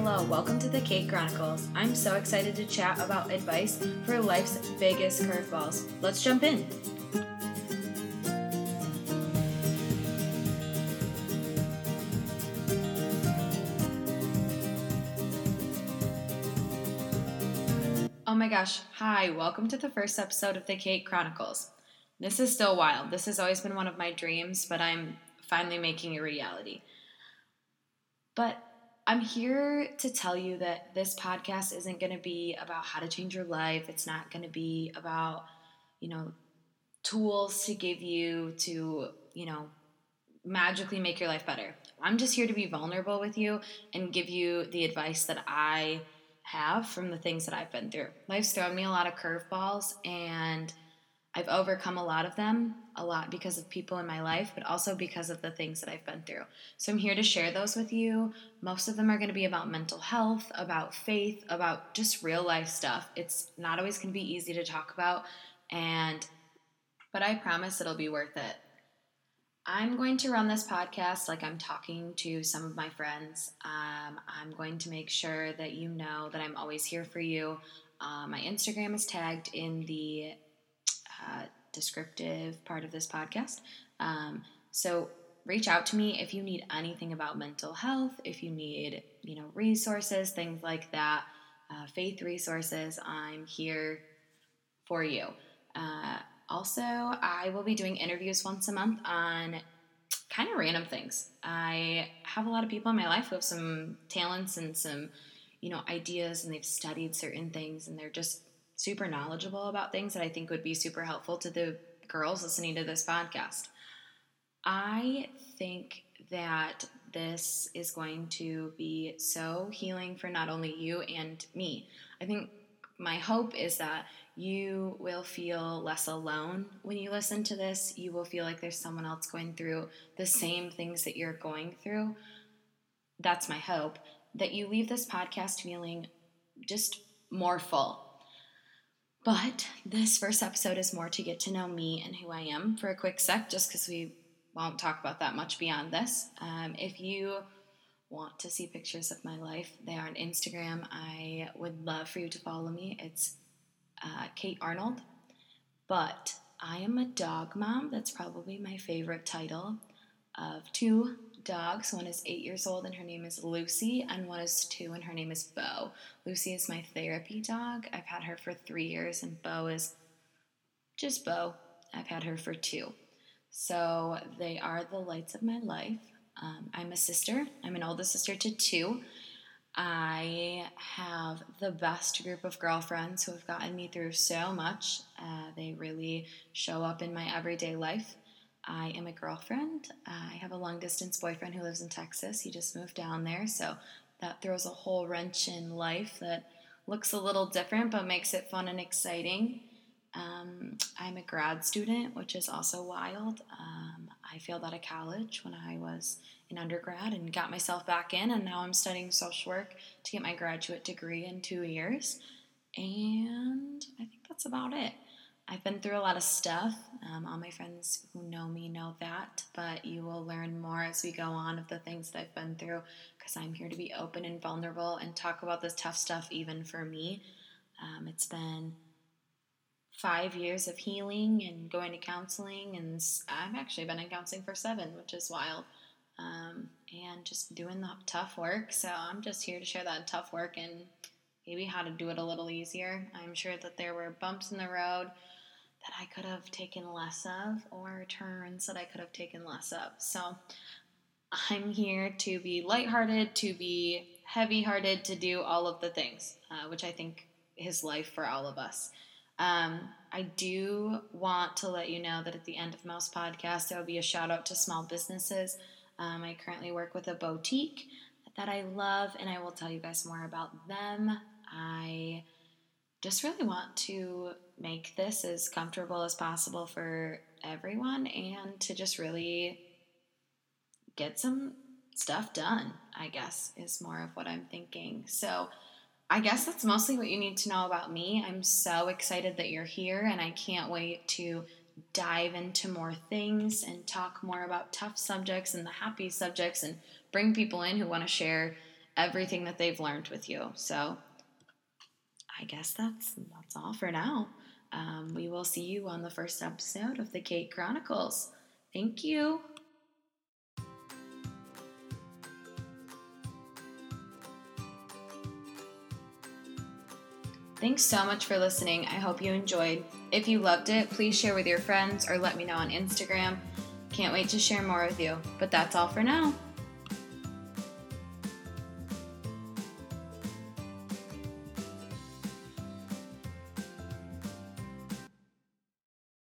Hello, welcome to the Kate Chronicles. I'm so excited to chat about advice for life's biggest curveballs. Let's jump in. Oh my gosh, hi, welcome to the first episode of the Kate Chronicles. This is still wild. This has always been one of my dreams, but I'm finally making a reality. But I'm here to tell you that this podcast isn't going to be about how to change your life. It's not going to be about, you know, tools to give you to, you know, magically make your life better. I'm just here to be vulnerable with you and give you the advice that I have from the things that I've been through. Life's thrown me a lot of curveballs and I've overcome a lot of them, a lot because of people in my life, but also because of the things that I've been through. So I'm here to share those with you. Most of them are going to be about mental health, about faith, about just real life stuff. It's not always going to be easy to talk about and but I promise it'll be worth it. I'm going to run this podcast like I'm talking to some of my friends. Um, I'm going to make sure that you know that I'm always here for you. Uh, my Instagram is tagged in the uh, descriptive part of this podcast. Um, so reach out to me if you need anything about mental health, if you need, you know, resources, things like that, uh, faith resources. I'm here for you. Uh, also, I will be doing interviews once a month on kind of random things. I have a lot of people in my life who have some talents and some, you know, ideas, and they've studied certain things, and they're just super knowledgeable about things that I think would be super helpful to the girls listening to this podcast. I think that this is going to be so healing for not only you and me. I think my hope is that you will feel less alone when you listen to this. You will feel like there's someone else going through the same things that you're going through. That's my hope. That you leave this podcast feeling just more full, but this first episode is more to get to know me and who I am for a quick sec, just because we won't talk about that much beyond this. Um, if you want to see pictures of my life, they are on Instagram. I would love for you to follow me. It's uh, Kate Arnold. But I am a dog mom. That's probably my favorite title of two dogs. One is eight years old and her name is Lucy, and one is two and her name is Bo. Lucy is my therapy dog. I've had her for three years, and Bo is just Bo. I've had her for two. So they are the lights of my life. Um, I'm a sister, I'm an older sister to two. I have the best group of girlfriends who have gotten me through so much. Uh, they really show up in my everyday life. I am a girlfriend. I have a long distance boyfriend who lives in Texas. He just moved down there, so that throws a whole wrench in life that looks a little different but makes it fun and exciting. Um, I'm a grad student, which is also wild. Um, I failed out of college when I was in undergrad and got myself back in, and now I'm studying social work to get my graduate degree in two years. And I think that's about it. I've been through a lot of stuff. Um, all my friends who know me know that, but you will learn more as we go on of the things that I've been through because I'm here to be open and vulnerable and talk about this tough stuff, even for me. Um, it's been five years of healing and going to counseling, and I've actually been in counseling for seven, which is wild. Um, and just doing the tough work. So I'm just here to share that tough work and maybe how to do it a little easier. I'm sure that there were bumps in the road that I could have taken less of or turns that I could have taken less of. So I'm here to be lighthearted, to be heavy hearted, to do all of the things, uh, which I think is life for all of us. Um, I do want to let you know that at the end of most podcasts, there will be a shout out to small businesses. Um, I currently work with a boutique that I love, and I will tell you guys more about them. I just really want to make this as comfortable as possible for everyone and to just really get some stuff done, I guess, is more of what I'm thinking. So, I guess that's mostly what you need to know about me. I'm so excited that you're here, and I can't wait to dive into more things and talk more about tough subjects and the happy subjects and bring people in who want to share everything that they've learned with you. So I guess that's that's all for now. Um, we will see you on the first episode of the Kate Chronicles. Thank you. Thanks so much for listening. I hope you enjoyed. If you loved it, please share with your friends or let me know on Instagram. Can't wait to share more with you. But that's all for now.